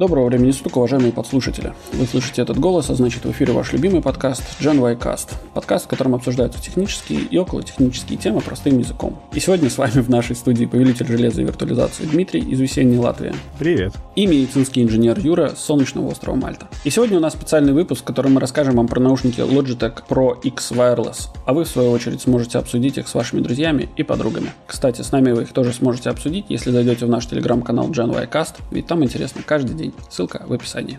Доброго времени суток, уважаемые подслушатели. Вы слышите этот голос, а значит в эфире ваш любимый подкаст Gen Y Cast. Подкаст, в котором обсуждаются технические и околотехнические темы простым языком. И сегодня с вами в нашей студии повелитель железа и виртуализации Дмитрий из весенней Латвии. Привет. И медицинский инженер Юра с солнечного острова Мальта. И сегодня у нас специальный выпуск, в котором мы расскажем вам про наушники Logitech Pro X Wireless. А вы, в свою очередь, сможете обсудить их с вашими друзьями и подругами. Кстати, с нами вы их тоже сможете обсудить, если зайдете в наш телеграм-канал Gen Y Cast, ведь там интересно каждый день. Ссылка в описании.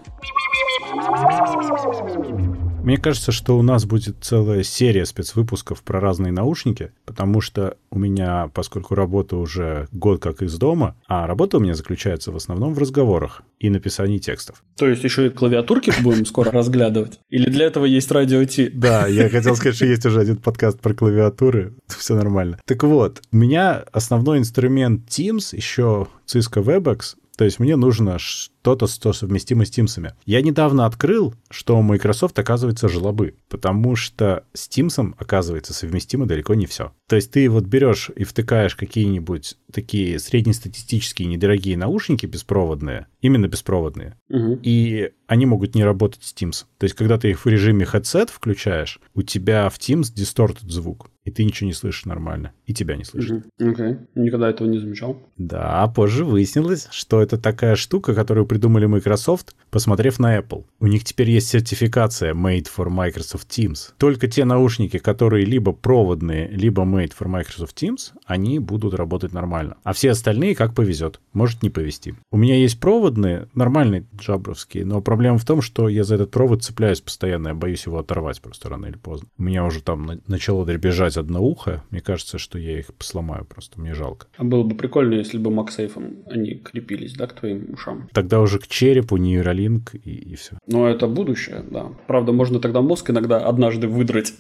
Мне кажется, что у нас будет целая серия спецвыпусков про разные наушники, потому что у меня, поскольку работа уже год как из дома, а работа у меня заключается в основном в разговорах и написании текстов. То есть еще и клавиатурки будем скоро разглядывать? Или для этого есть радио Ти? Да, я хотел сказать, что есть уже один подкаст про клавиатуры. Все нормально. Так вот, у меня основной инструмент Teams, еще Cisco WebEx, то есть мне нужно что-то, что совместимо с Teams. Я недавно открыл, что Microsoft, оказывается, жлобы, потому что с Teams, оказывается, совместимо далеко не все. То есть ты вот берешь и втыкаешь какие-нибудь такие среднестатистические недорогие наушники беспроводные, именно беспроводные, угу. и они могут не работать с Teams. То есть когда ты их в режиме headset включаешь, у тебя в Teams дистортит звук и ты ничего не слышишь нормально, и тебя не слышат. Окей, okay. никогда этого не замечал. Да, позже выяснилось, что это такая штука, которую придумали Microsoft, посмотрев на Apple. У них теперь есть сертификация Made for Microsoft Teams. Только те наушники, которые либо проводные, либо Made for Microsoft Teams, они будут работать нормально. А все остальные как повезет. Может не повезти. У меня есть проводные, нормальные джабровские, но проблема в том, что я за этот провод цепляюсь постоянно, я боюсь его оторвать просто рано или поздно. У меня уже там начало дребезжать одно ухо, мне кажется, что я их сломаю просто, мне жалко. А было бы прикольно, если бы Максейфом они крепились, да, к твоим ушам? Тогда уже к черепу, нейролинк и, и все. Ну, это будущее, да. Правда, можно тогда мозг иногда однажды выдрать.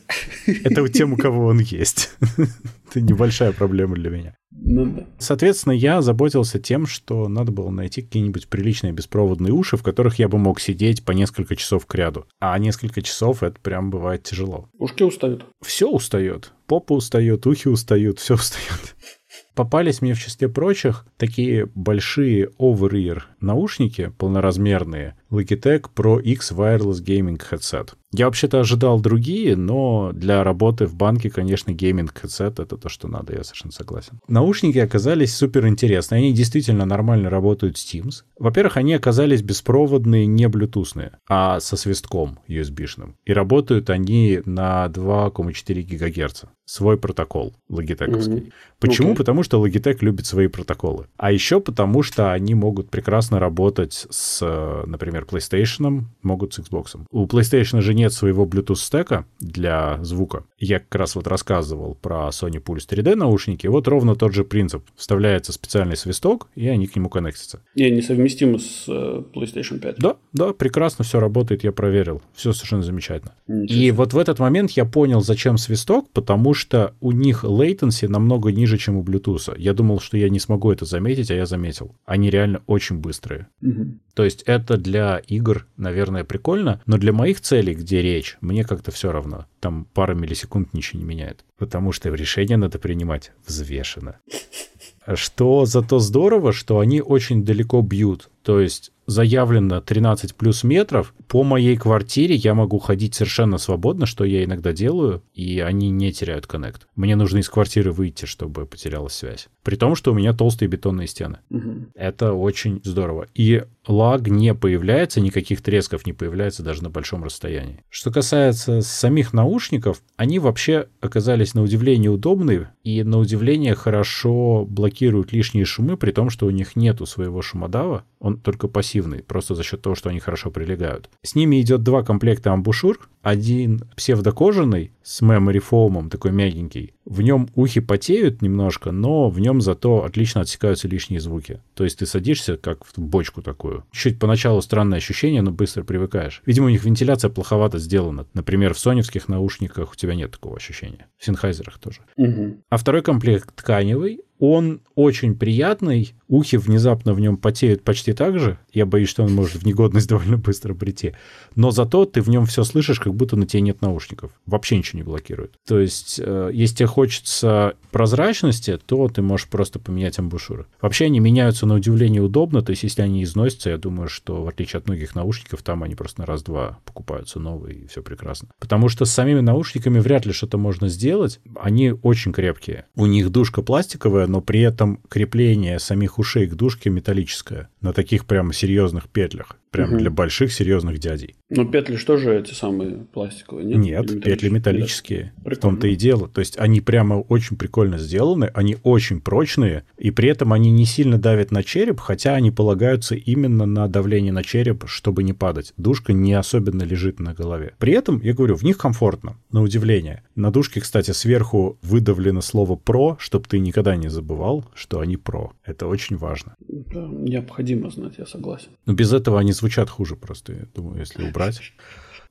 Это у тем, у кого он есть. Это небольшая проблема для меня. Ну, да. Соответственно, я заботился тем, что надо было найти какие-нибудь приличные беспроводные уши, в которых я бы мог сидеть по несколько часов к ряду. А несколько часов это прям бывает тяжело. Ушки устают. Все устает. Попа устает, ухи устают, все устает. Попались мне в числе прочих такие большие over-ear наушники полноразмерные Logitech Pro X Wireless Gaming Headset. Я вообще-то ожидал другие, но для работы в банке, конечно, гейминг headset это то, что надо, я совершенно согласен. Наушники оказались супер интересные. Они действительно нормально работают с Teams. Во-первых, они оказались беспроводные, не блютусные, а со свистком USB-шным. И работают они на 2,4 ГГц. Свой протокол Logitech. Mm-hmm. Почему? Okay. Потому что Logitech любит свои протоколы. А еще потому, что они могут прекрасно работать с, например, PlayStation, могут с Xbox. У PlayStation же нет своего Bluetooth стека для звука. Я как раз вот рассказывал про Sony Pulse 3D наушники. Вот ровно тот же принцип. Вставляется специальный свисток, и они к нему коннектятся. И они совместимы с э, PlayStation 5. Да, да, прекрасно все работает, я проверил. Все совершенно замечательно. И вот в этот момент я понял, зачем свисток, потому что у них latency намного ниже, чем у Bluetooth. Я думал, что я не смогу это заметить, а я заметил. Они реально очень быстрые. Угу. То есть это для игр, наверное, прикольно, но для моих целей, где речь, мне как-то все равно. Там пара миллисекунд ничего не меняет. Потому что решение надо принимать взвешенно. Что зато здорово, что они очень далеко бьют. То есть заявлено 13 плюс метров. По моей квартире я могу ходить совершенно свободно, что я иногда делаю, и они не теряют коннект. Мне нужно из квартиры выйти, чтобы потерялась связь. При том, что у меня толстые бетонные стены. Угу. Это очень здорово. И лаг не появляется, никаких тресков не появляется даже на большом расстоянии. Что касается самих наушников, они вообще оказались на удивление удобные и на удивление хорошо блокируют лишние шумы, при том, что у них нету своего шумодава, он только пассивный, просто за счет того, что они хорошо прилегают. С ними идет два комплекта амбушюр, один псевдокожаный с memory фоумом, такой мягенький. В нем ухи потеют немножко, но в нем зато отлично отсекаются лишние звуки. То есть ты садишься как в бочку такую. Чуть поначалу странное ощущение, но быстро привыкаешь. Видимо, у них вентиляция плоховато сделана. Например, в соневских наушниках у тебя нет такого ощущения. В синхайзерах тоже. Угу. А второй комплект тканевый, Он очень приятный, ухи внезапно в нем потеют почти так же. Я боюсь, что он может в негодность довольно быстро прийти. Но зато ты в нем все слышишь, как будто на тебе нет наушников. Вообще ничего не блокирует. То есть, э, если тебе хочется прозрачности, то ты можешь просто поменять амбушюры. Вообще они меняются на удивление удобно. То есть, если они износятся, я думаю, что в отличие от многих наушников, там они просто на раз-два покупаются новые, и все прекрасно. Потому что с самими наушниками вряд ли что-то можно сделать. Они очень крепкие. У них душка пластиковая, но при этом крепление самих ушей к дужке металлическое. На таких прям серьезных петлях. Прям угу. для больших серьезных дядей. Но петли что же эти самые пластиковые? Нет, нет металлические? петли металлические. Да. В том-то и дело. То есть они прямо очень прикольно сделаны, они очень прочные, и при этом они не сильно давят на череп, хотя они полагаются именно на давление на череп, чтобы не падать. Душка не особенно лежит на голове. При этом, я говорю, в них комфортно, на удивление. На душке, кстати, сверху выдавлено слово «про», чтобы ты никогда не забывал, что они «про». Это очень важно. Да, необходимо знать, я согласен. Но без этого они звучат хуже просто, я думаю, если убрать.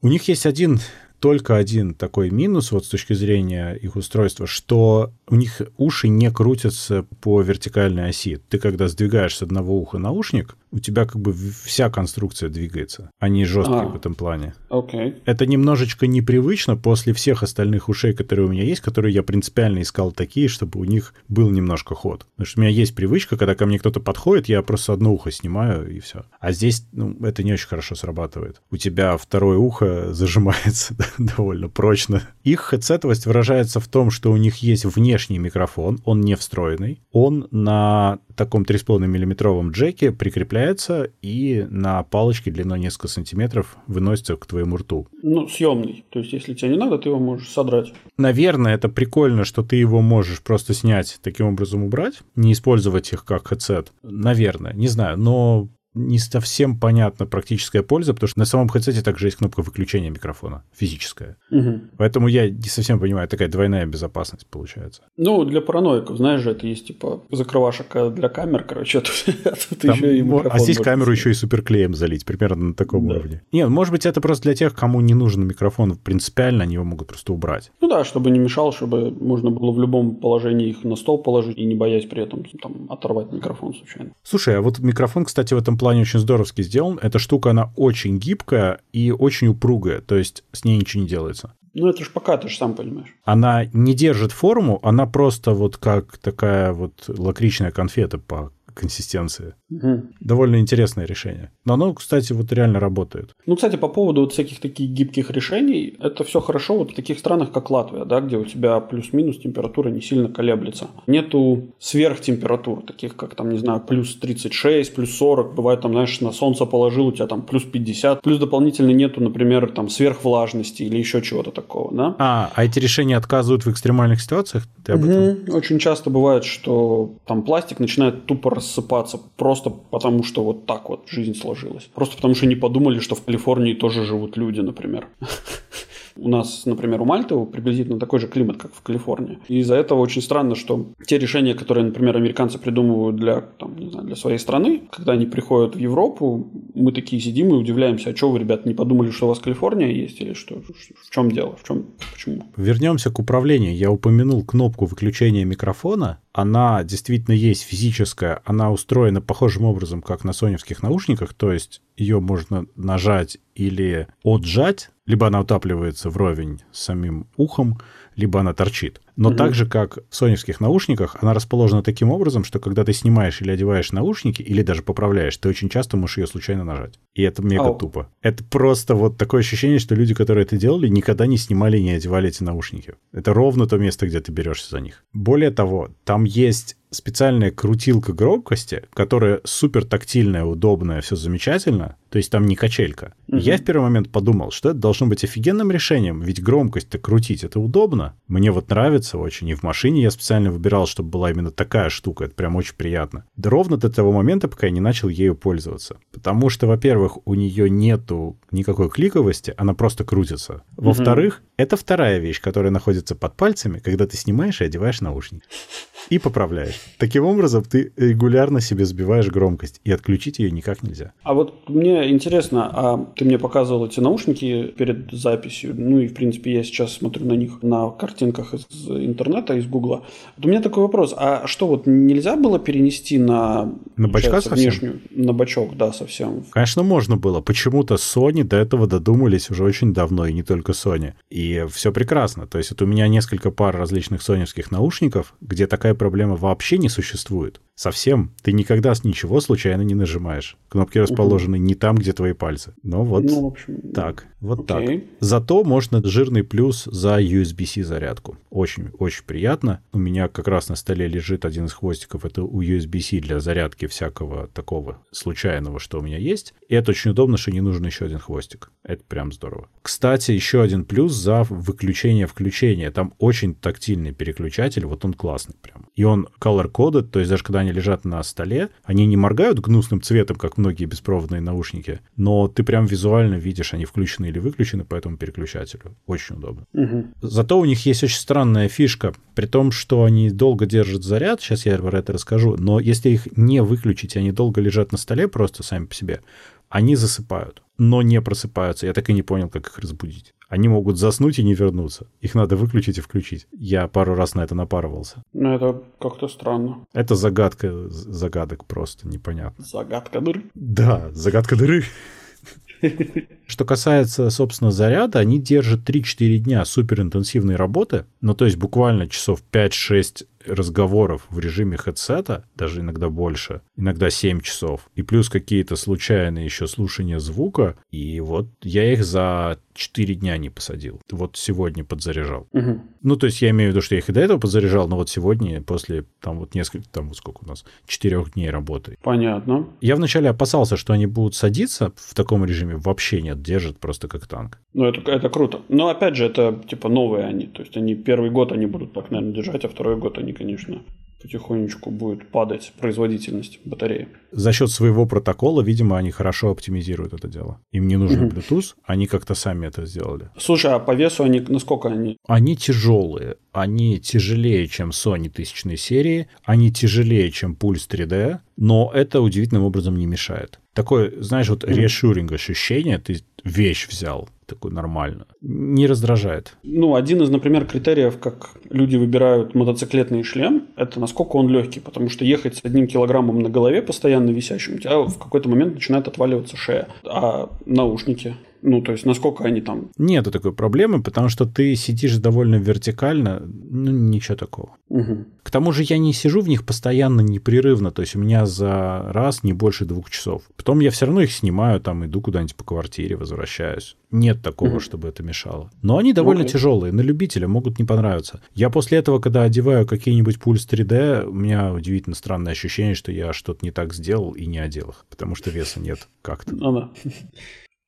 У них есть один только один такой минус вот с точки зрения их устройства, что у них уши не крутятся по вертикальной оси. Ты когда сдвигаешь с одного уха наушник, у тебя как бы вся конструкция двигается. Они жесткие а, в этом плане. Okay. Это немножечко непривычно после всех остальных ушей, которые у меня есть, которые я принципиально искал такие, чтобы у них был немножко ход. Потому что у меня есть привычка, когда ко мне кто-то подходит, я просто одно ухо снимаю и все. А здесь ну, это не очень хорошо срабатывает. У тебя второе ухо зажимается довольно прочно. Их хедсетовость выражается в том, что у них есть внешний микрофон, он не встроенный. Он на таком 3,5 миллиметровом джеке прикрепляется и на палочке длиной несколько сантиметров выносится к твоему рту. Ну, съемный. То есть, если тебе не надо, ты его можешь содрать. Наверное, это прикольно, что ты его можешь просто снять, таким образом убрать, не использовать их как headset. Наверное, не знаю, но не совсем понятна практическая польза, потому что на самом headset также есть кнопка выключения микрофона, физическая. Угу. Поэтому я не совсем понимаю, такая двойная безопасность получается. Ну, для параноиков, знаешь же, это есть типа закрывашек для камер, короче, а тут, а тут Там, еще и А здесь камеру еще и суперклеем залить, примерно на таком да. уровне. Нет, может быть, это просто для тех, кому не нужен микрофон принципиально, они его могут просто убрать. Ну да, чтобы не мешал, чтобы можно было в любом положении их на стол положить и не боясь при этом там оторвать микрофон случайно. Слушай, а вот микрофон, кстати, в этом плане очень здоровски сделан. Эта штука, она очень гибкая и очень упругая, то есть с ней ничего не делается. Ну, это же пока, ты же сам понимаешь. Она не держит форму, она просто вот как такая вот лакричная конфета по консистенции. Угу. Довольно интересное решение. Но оно, кстати, вот реально работает. Ну, кстати, по поводу вот всяких таких гибких решений, это все хорошо вот в таких странах, как Латвия, да, где у тебя плюс-минус температура не сильно колеблется. Нету сверхтемператур, таких как там, не знаю, плюс 36, плюс 40, бывает там, знаешь, на солнце положил, у тебя там плюс 50, плюс дополнительно нету, например, там сверхвлажности или еще чего-то такого, да. А, а эти решения отказывают в экстремальных ситуациях? Ты об этом? Угу. Очень часто бывает, что там пластик начинает тупо рассыпаться просто потому, что вот так вот жизнь сложилась. Просто потому, что не подумали, что в Калифорнии тоже живут люди, например. У нас, например, у Мальты приблизительно такой же климат, как в Калифорнии. И из-за этого очень странно, что те решения, которые, например, американцы придумывают для, там, не знаю, для своей страны, когда они приходят в Европу, мы такие сидим и удивляемся, а что вы, ребят, не подумали, что у вас Калифорния есть или что? В чем дело? В чем? Почему? Вернемся к управлению. Я упомянул кнопку выключения микрофона. Она действительно есть физическая. Она устроена похожим образом, как на соневских наушниках. То есть ее можно нажать или отжать либо она утапливается вровень с самим ухом, либо она торчит. Но угу. так же, как в соневских наушниках, она расположена таким образом, что когда ты снимаешь или одеваешь наушники, или даже поправляешь, ты очень часто можешь ее случайно нажать. И это мега Ау. тупо. Это просто вот такое ощущение, что люди, которые это делали, никогда не снимали и не одевали эти наушники. Это ровно то место, где ты берешься за них. Более того, там есть специальная крутилка громкости, которая супер тактильная, удобная, все замечательно, то есть там не качелька. Угу. Я в первый момент подумал, что это должно быть офигенным решением, ведь громкость-то крутить, это удобно. Мне вот нравится очень, и в машине я специально выбирал, чтобы была именно такая штука, это прям очень приятно. Да ровно до того момента, пока я не начал ею пользоваться. Потому что, во-первых, у нее нету никакой кликовости, она просто крутится. Во-вторых, угу. это вторая вещь, которая находится под пальцами, когда ты снимаешь и одеваешь наушники. И поправляешь. Таким образом, ты регулярно себе сбиваешь громкость, и отключить ее никак нельзя. А вот мне интересно, а ты мне показывал эти наушники перед записью, ну и, в принципе, я сейчас смотрю на них на картинках из интернета, из Гугла. Вот у меня такой вопрос, а что вот нельзя было перенести на... На бачка совсем? Внешнюю, на бачок, да, совсем. Конечно, можно было. Почему-то Sony до этого додумались уже очень давно, и не только Sony. И все прекрасно. То есть вот у меня несколько пар различных соневских наушников, где такая проблема вообще не существует. Совсем. Ты никогда с ничего случайно не нажимаешь. Кнопки расположены угу. не там, где твои пальцы. Но вот ну, в общем, так. Вот окей. так. Зато можно жирный плюс за USB-C зарядку. Очень, очень приятно. У меня как раз на столе лежит один из хвостиков. Это у USB-C для зарядки всякого такого случайного, что у меня есть. И это очень удобно, что не нужен еще один хвостик. Это прям здорово. Кстати, еще один плюс за выключение-включение. Там очень тактильный переключатель. Вот он классный прям. И он color-coded, то есть даже когда они лежат на столе, они не моргают гнусным цветом, как многие беспроводные наушники, но ты прям визуально видишь, они включены или выключены по этому переключателю. Очень удобно. Угу. Зато у них есть очень странная фишка, при том, что они долго держат заряд, сейчас я про это расскажу, но если их не выключить, они долго лежат на столе просто сами по себе, они засыпают, но не просыпаются. Я так и не понял, как их разбудить. Они могут заснуть и не вернуться. Их надо выключить и включить. Я пару раз на это напарывался. Ну, это как-то странно. Это загадка загадок просто непонятно. Загадка дыры? Да, загадка дыры. Что касается, собственно, заряда, они держат 3-4 дня суперинтенсивной работы, ну, то есть буквально часов 5-6 разговоров в режиме хедсета, даже иногда больше, иногда 7 часов, и плюс какие-то случайные еще слушания звука, и вот я их за 4 дня не посадил. Вот сегодня подзаряжал. Угу. Ну, то есть я имею в виду, что я их и до этого подзаряжал, но вот сегодня, после там вот несколько, там вот сколько у нас, 4 дней работы. Понятно. Я вначале опасался, что они будут садиться в таком режиме, вообще нет, держат просто как танк. Ну, это, это круто. Но опять же, это типа новые они, то есть они первый год они будут так, наверное, держать, а второй год они, конечно, потихонечку будет падать производительность батареи. За счет своего протокола, видимо, они хорошо оптимизируют это дело. Им не нужен угу. Bluetooth, они как-то сами это сделали. Слушай, а по весу они насколько они? Они тяжелые. Они тяжелее, чем Sony тысячной серии, они тяжелее, чем Pulse 3D, но это удивительным образом не мешает. Такое, знаешь, вот reassuring ощущение, ты вещь взял, такой нормально. Не раздражает. Ну, один из, например, критериев, как люди выбирают мотоциклетный шлем, это насколько он легкий, потому что ехать с одним килограммом на голове постоянно висящим, у тебя в какой-то момент начинает отваливаться шея. А наушники? Ну, то есть, насколько они там... Нету такой проблемы, потому что ты сидишь довольно вертикально, ну, ничего такого. Угу. К тому же я не сижу в них постоянно, непрерывно, то есть у меня за раз не больше двух часов. Потом я все равно их снимаю, там иду куда-нибудь по квартире, возвращаюсь. Нет такого, угу. чтобы это мешало. Но они довольно okay. тяжелые, на любителя могут не понравиться. Я после этого, когда одеваю какие-нибудь пульс 3D, у меня удивительно странное ощущение, что я что-то не так сделал и не одел их, потому что веса нет как-то. Ну да.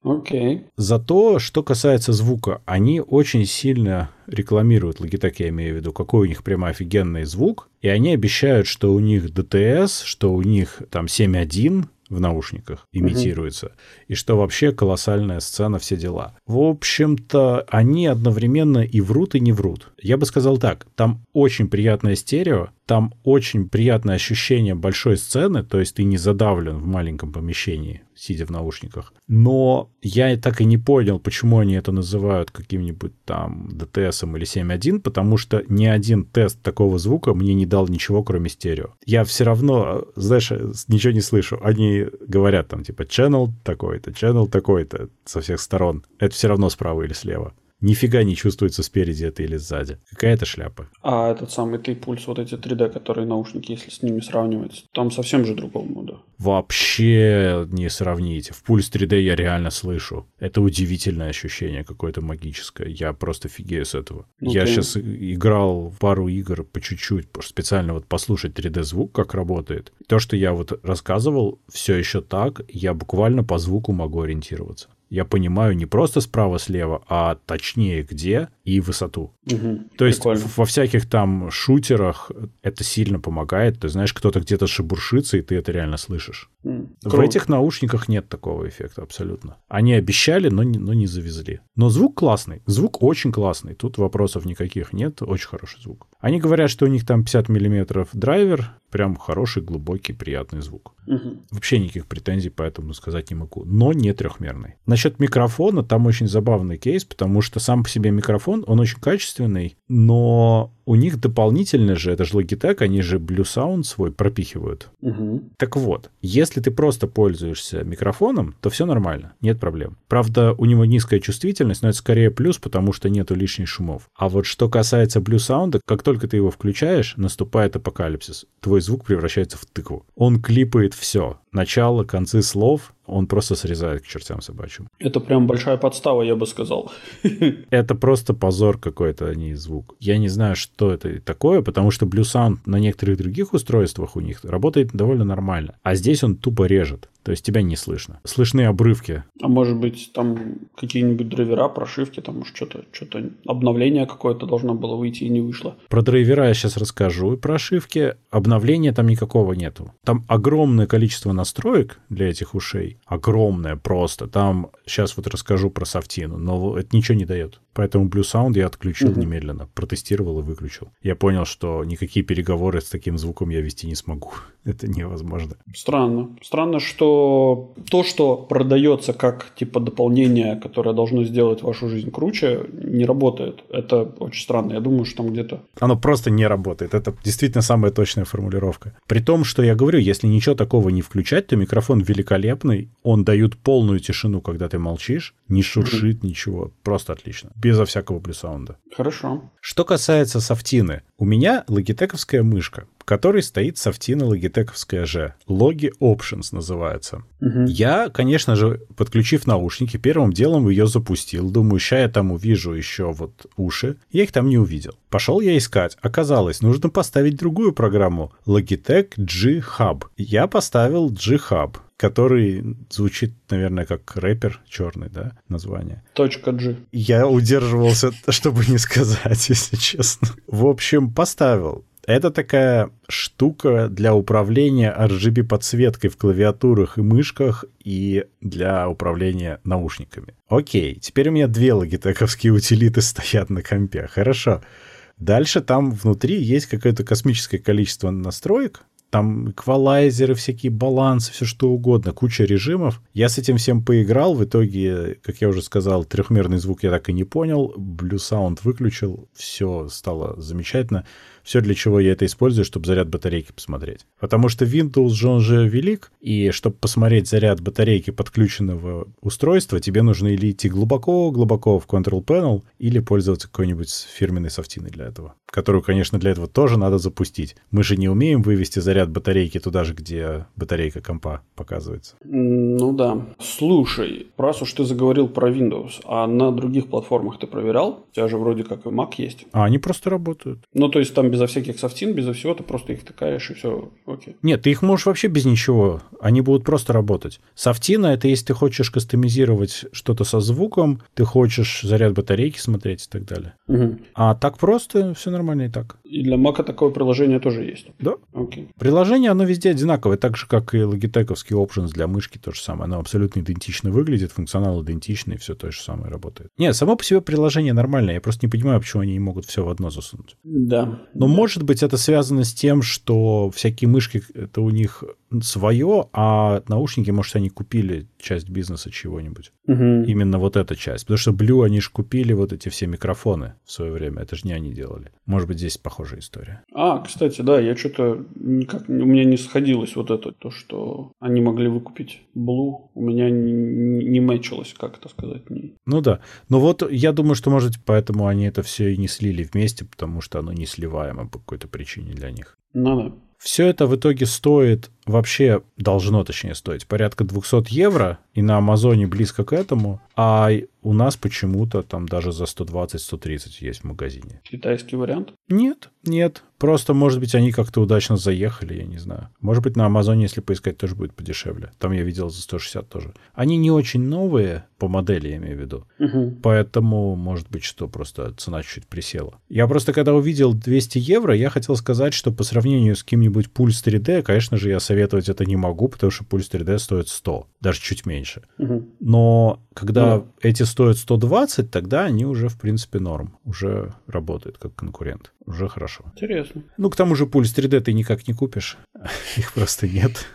Окей. Okay. Зато, что касается звука, они очень сильно рекламируют, Logitech я имею в виду, какой у них прямо офигенный звук, и они обещают, что у них DTS, что у них там 7.1, в наушниках имитируется, угу. и что вообще колоссальная сцена, все дела. В общем-то, они одновременно и врут, и не врут. Я бы сказал так, там очень приятное стерео, там очень приятное ощущение большой сцены, то есть ты не задавлен в маленьком помещении, сидя в наушниках. Но я так и не понял, почему они это называют каким-нибудь там DTS или 7.1, потому что ни один тест такого звука мне не дал ничего, кроме стерео. Я все равно, знаешь, ничего не слышу. Они говорят там типа channel такой-то, channel такой-то со всех сторон. Это все равно справа или слева нифига не чувствуется спереди это или сзади. Какая-то шляпа. А этот самый ты пульс, вот эти 3D, которые наушники, если с ними сравнивать, там совсем же другого мода. Вообще не сравните. В пульс 3D я реально слышу. Это удивительное ощущение, какое-то магическое. Я просто офигею с этого. Okay. Я сейчас играл в пару игр по чуть-чуть, специально вот послушать 3D-звук, как работает. То, что я вот рассказывал, все еще так, я буквально по звуку могу ориентироваться я понимаю не просто справа-слева, а точнее где, и высоту. Угу, То есть прикольно. во всяких там шутерах это сильно помогает. Ты знаешь, кто-то где-то шебуршится, и ты это реально слышишь. Mm, в этих наушниках нет такого эффекта абсолютно. Они обещали, но не, но не завезли. Но звук классный. Звук очень классный. Тут вопросов никаких нет. Очень хороший звук. Они говорят, что у них там 50 миллиметров драйвер, прям хороший, глубокий, приятный звук. Угу. Вообще никаких претензий по этому сказать не могу. Но не трехмерный. Насчет микрофона, там очень забавный кейс, потому что сам по себе микрофон, он очень качественный, но у них дополнительно же, это же Logitech, они же Blue Sound свой пропихивают. Угу. Так вот, если ты просто пользуешься микрофоном, то все нормально, нет проблем. Правда, у него низкая чувствительность, но это скорее плюс, потому что нету лишних шумов. А вот что касается Blue Sound, как только ты его включаешь, наступает апокалипсис. Твой звук превращается в тыкву. Он клипает все. Начало, концы слов, он просто срезает к чертям собачьим. Это прям большая подстава, я бы сказал. Это просто позор какой-то, а не звук. Я не знаю, что это такое, потому что Blue Sound на некоторых других устройствах у них работает довольно нормально. А здесь он тупо режет. То есть тебя не слышно. Слышны обрывки. А может быть, там какие-нибудь драйвера, прошивки, там что-то, что-то обновление какое-то должно было выйти и не вышло. Про драйвера я сейчас расскажу. И прошивки. Обновления там никакого нету. Там огромное количество настроек для этих ушей. Огромное просто. Там сейчас вот расскажу про софтину, но это ничего не дает. Поэтому Blue Sound я отключил угу. немедленно, протестировал и выключил. Я понял, что никакие переговоры с таким звуком я вести не смогу. Это невозможно. Странно. Странно, что то, что продается как типа дополнение, которое должно сделать вашу жизнь круче, не работает. Это очень странно. Я думаю, что там где-то... Оно просто не работает. Это действительно самая точная формулировка. При том, что я говорю, если ничего такого не включать, то микрофон великолепный. Он дает полную тишину, когда ты молчишь. Не шуршит угу. ничего. Просто отлично безо всякого плюсаунда. Хорошо. Что касается софтины, у меня логитековская мышка, в которой стоит софтина логитековская же. Logi Options называется. Угу. Я, конечно же, подключив наушники, первым делом ее запустил. Думаю, ща я там увижу еще вот уши. Я их там не увидел. Пошел я искать. Оказалось, нужно поставить другую программу. Logitech G Hub. Я поставил G Hub который звучит, наверное, как рэпер черный, да, название. Точка G. Я удерживался, чтобы не сказать, если честно. В общем, поставил. Это такая штука для управления RGB-подсветкой в клавиатурах и мышках и для управления наушниками. Окей, теперь у меня две логитековские утилиты стоят на компе. Хорошо. Дальше там внутри есть какое-то космическое количество настроек, там эквалайзеры, всякие балансы, все что угодно, куча режимов. Я с этим всем поиграл, в итоге, как я уже сказал, трехмерный звук я так и не понял, Blue Sound выключил, все стало замечательно. Все, для чего я это использую, чтобы заряд батарейки посмотреть. Потому что Windows же он же велик, и чтобы посмотреть заряд батарейки подключенного устройства, тебе нужно или идти глубоко-глубоко в Control Panel, или пользоваться какой-нибудь фирменной софтиной для этого. Которую, конечно, для этого тоже надо запустить. Мы же не умеем вывести заряд батарейки туда же, где батарейка компа показывается. Ну да. Слушай, раз уж ты заговорил про Windows, а на других платформах ты проверял? У тебя же вроде как и Mac есть. А они просто работают. Ну, то есть там безо всяких софтин, безо всего, ты просто их тыкаешь и все, окей. Нет, ты их можешь вообще без ничего, они будут просто работать. Софтина — это если ты хочешь кастомизировать что-то со звуком, ты хочешь заряд батарейки смотреть и так далее. Угу. А так просто все нормально и так. И для Mac такое приложение тоже есть? Да. Окей. Приложение, оно везде одинаковое, так же, как и Logitech'овский Options для мышки, то же самое. Оно абсолютно идентично выглядит, функционал идентичный, все то же самое работает. Нет, само по себе приложение нормальное, я просто не понимаю, почему они не могут все в одно засунуть. Да. Но, может быть, это связано с тем, что всякие мышки, это у них свое, а наушники, может, они купили часть бизнеса чего-нибудь. Угу. Именно вот эта часть. Потому что Blue, они же купили вот эти все микрофоны в свое время. Это же не они делали. Может быть, здесь похожая история. А, кстати, да, я что-то никак... У меня не сходилось вот это, то, что они могли выкупить Blue. У меня не, не мэчилось, как это сказать. Не... Ну да. Но вот я думаю, что, может, поэтому они это все и не слили вместе, потому что оно не сливаемо по какой-то причине для них. Ну да. Все это в итоге стоит, вообще должно точнее стоить, порядка 200 евро, и на Амазоне близко к этому. А у нас почему-то там даже за 120-130 есть в магазине. Китайский вариант? Нет, нет. Просто, может быть, они как-то удачно заехали, я не знаю. Может быть, на Амазоне, если поискать, тоже будет подешевле. Там я видел за 160 тоже. Они не очень новые, по модели я имею в виду. Угу. Поэтому, может быть, что просто цена чуть присела. Я просто, когда увидел 200 евро, я хотел сказать, что по сравнению с каким-нибудь Pulse 3D, конечно же, я советовать это не могу, потому что Pulse 3D стоит 100, даже чуть меньше. Угу. Но когда ну. эти стоят 120, тогда они уже, в принципе, норм. Уже работают как конкурент. Уже хорошо. Интересно. Ну, к тому же Pulse 3D ты никак не купишь. Их просто нет.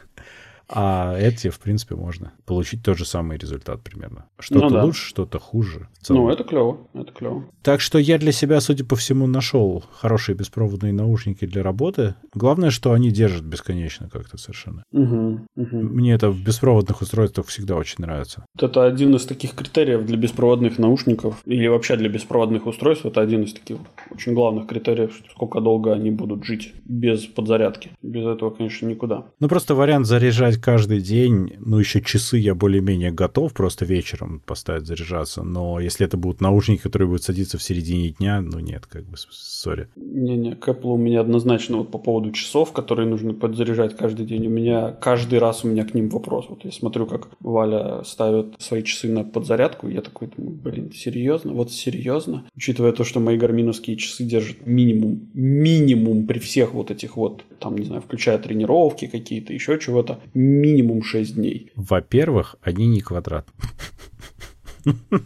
А эти, в принципе, можно получить тот же самый результат примерно. Что-то ну, да. лучше, что-то хуже. Ну, это клево, это клево. Так что я для себя, судя по всему, нашел хорошие беспроводные наушники для работы. Главное, что они держат бесконечно как-то совершенно. Угу, угу. Мне это в беспроводных устройствах всегда очень нравится. Вот это один из таких критериев для беспроводных наушников или вообще для беспроводных устройств. Это один из таких очень главных критериев, сколько долго они будут жить без подзарядки. Без этого, конечно, никуда. Ну, просто вариант заряжать заряжать каждый день, ну, еще часы я более-менее готов просто вечером поставить заряжаться, но если это будут наушники, которые будут садиться в середине дня, ну, нет, как бы, сори. Не-не, к Apple у меня однозначно вот по поводу часов, которые нужно подзаряжать каждый день, у меня каждый раз у меня к ним вопрос. Вот я смотрю, как Валя ставит свои часы на подзарядку, я такой думаю, блин, серьезно? Вот серьезно? Учитывая то, что мои гарминовские часы держат минимум, минимум при всех вот этих вот, там, не знаю, включая тренировки какие-то, еще чего-то, минимум 6 дней. Во-первых, они не квадрат.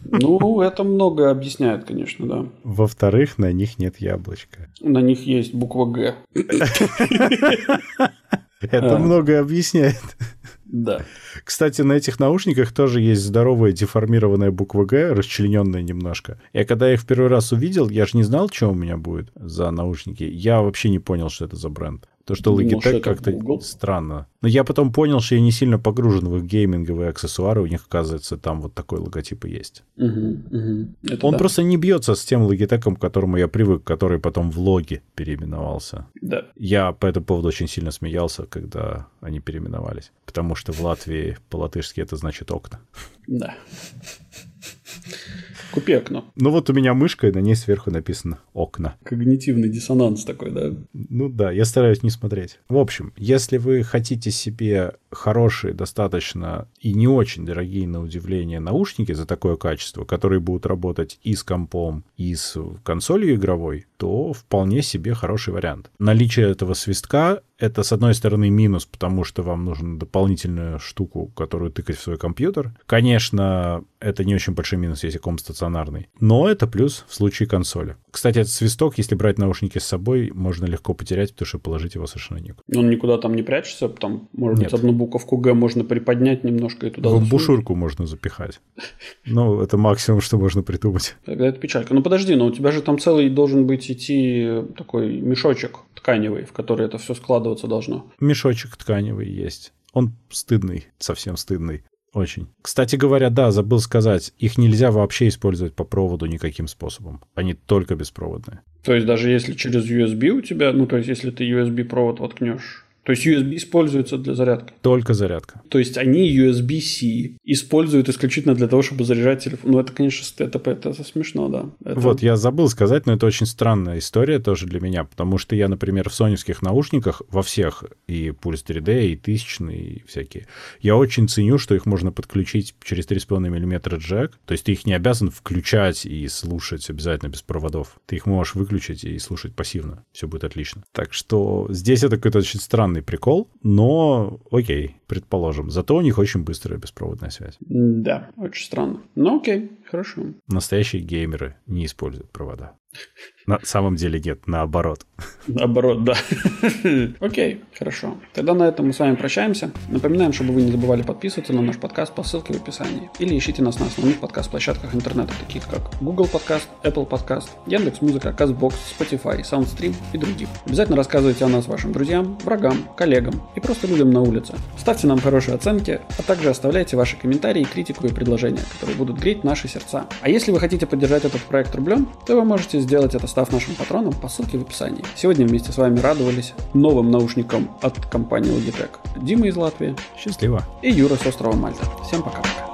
Ну, это многое объясняет, конечно, да. Во-вторых, на них нет яблочка. На них есть буква «Г». Это а. многое объясняет. Да. Кстати, на этих наушниках тоже есть здоровая деформированная буква «Г», расчлененная немножко. Я когда их в первый раз увидел, я же не знал, что у меня будет за наушники. Я вообще не понял, что это за бренд. То, что Logitech как-то странно. Но я потом понял, что я не сильно погружен в их гейминговые аксессуары. У них, оказывается, там вот такой логотип и есть. Угу, угу. Он да. просто не бьется с тем Logitech, к которому я привык, который потом в логи переименовался. Да. Я по этому поводу очень сильно смеялся, когда они переименовались. Потому что в Латвии по-латышски это значит окна. Да. Купи окно. Ну вот у меня мышка, и на ней сверху написано «окна». Когнитивный диссонанс такой, да? Ну да, я стараюсь не смотреть. В общем, если вы хотите себе хорошие, достаточно и не очень дорогие, на удивление, наушники за такое качество, которые будут работать и с компом, и с консолью игровой, то вполне себе хороший вариант. Наличие этого свистка — это, с одной стороны, минус, потому что вам нужно дополнительную штуку, которую тыкать в свой компьютер. Конечно, это не очень большой минус, если комп стационарный. Но это плюс в случае консоли. Кстати, этот свисток, если брать наушники с собой, можно легко потерять, потому что положить его совершенно некуда. Он никуда там не прячется, там, может Нет. быть, одну буковку Г можно приподнять немножко и туда В бушурку можно запихать. Ну, это максимум, что можно придумать. Тогда это печалька. Ну, подожди, но у тебя же там целый должен быть идти такой мешочек тканевый, в который это все складываться должно. Мешочек тканевый есть. Он стыдный, совсем стыдный. Очень. Кстати говоря, да, забыл сказать, их нельзя вообще использовать по проводу никаким способом. Они только беспроводные. То есть даже если через USB у тебя, ну то есть если ты USB провод воткнешь то есть USB используется для зарядки? Только зарядка. То есть они USB-C используют исключительно для того, чтобы заряжать телефон. Ну, это, конечно, это, это, смешно, да. Это... Вот, я забыл сказать, но это очень странная история тоже для меня, потому что я, например, в соневских наушниках, во всех, и Pulse 3D, и тысячные, и всякие, я очень ценю, что их можно подключить через 3,5 мм джек. То есть ты их не обязан включать и слушать обязательно без проводов. Ты их можешь выключить и слушать пассивно. Все будет отлично. Так что здесь это какой-то очень странный странный прикол, но окей, предположим. Зато у них очень быстрая беспроводная связь. Да, очень странно. Ну окей, хорошо. Настоящие геймеры не используют провода. На самом деле нет, наоборот. Наоборот, да. Окей, хорошо. Тогда на этом мы с вами прощаемся. Напоминаем, чтобы вы не забывали подписываться на наш подкаст по ссылке в описании. Или ищите нас на основных подкаст-площадках интернета, таких как Google Подкаст, Apple Подкаст, Яндекс.Музыка, Castbox, Spotify, Soundstream и других. Обязательно рассказывайте о нас вашим друзьям, врагам, коллегам и просто людям на улице. Ставьте нам хорошие оценки, а также оставляйте ваши комментарии, критику и предложения, которые будут греть наши сердца. А если вы хотите поддержать этот проект рублем, то вы можете сделать это став нашим патроном по ссылке в описании. Сегодня вместе с вами радовались новым наушникам от компании Logitech. Дима из Латвии. Счастливо. И Юра с острова Мальта. Всем пока-пока.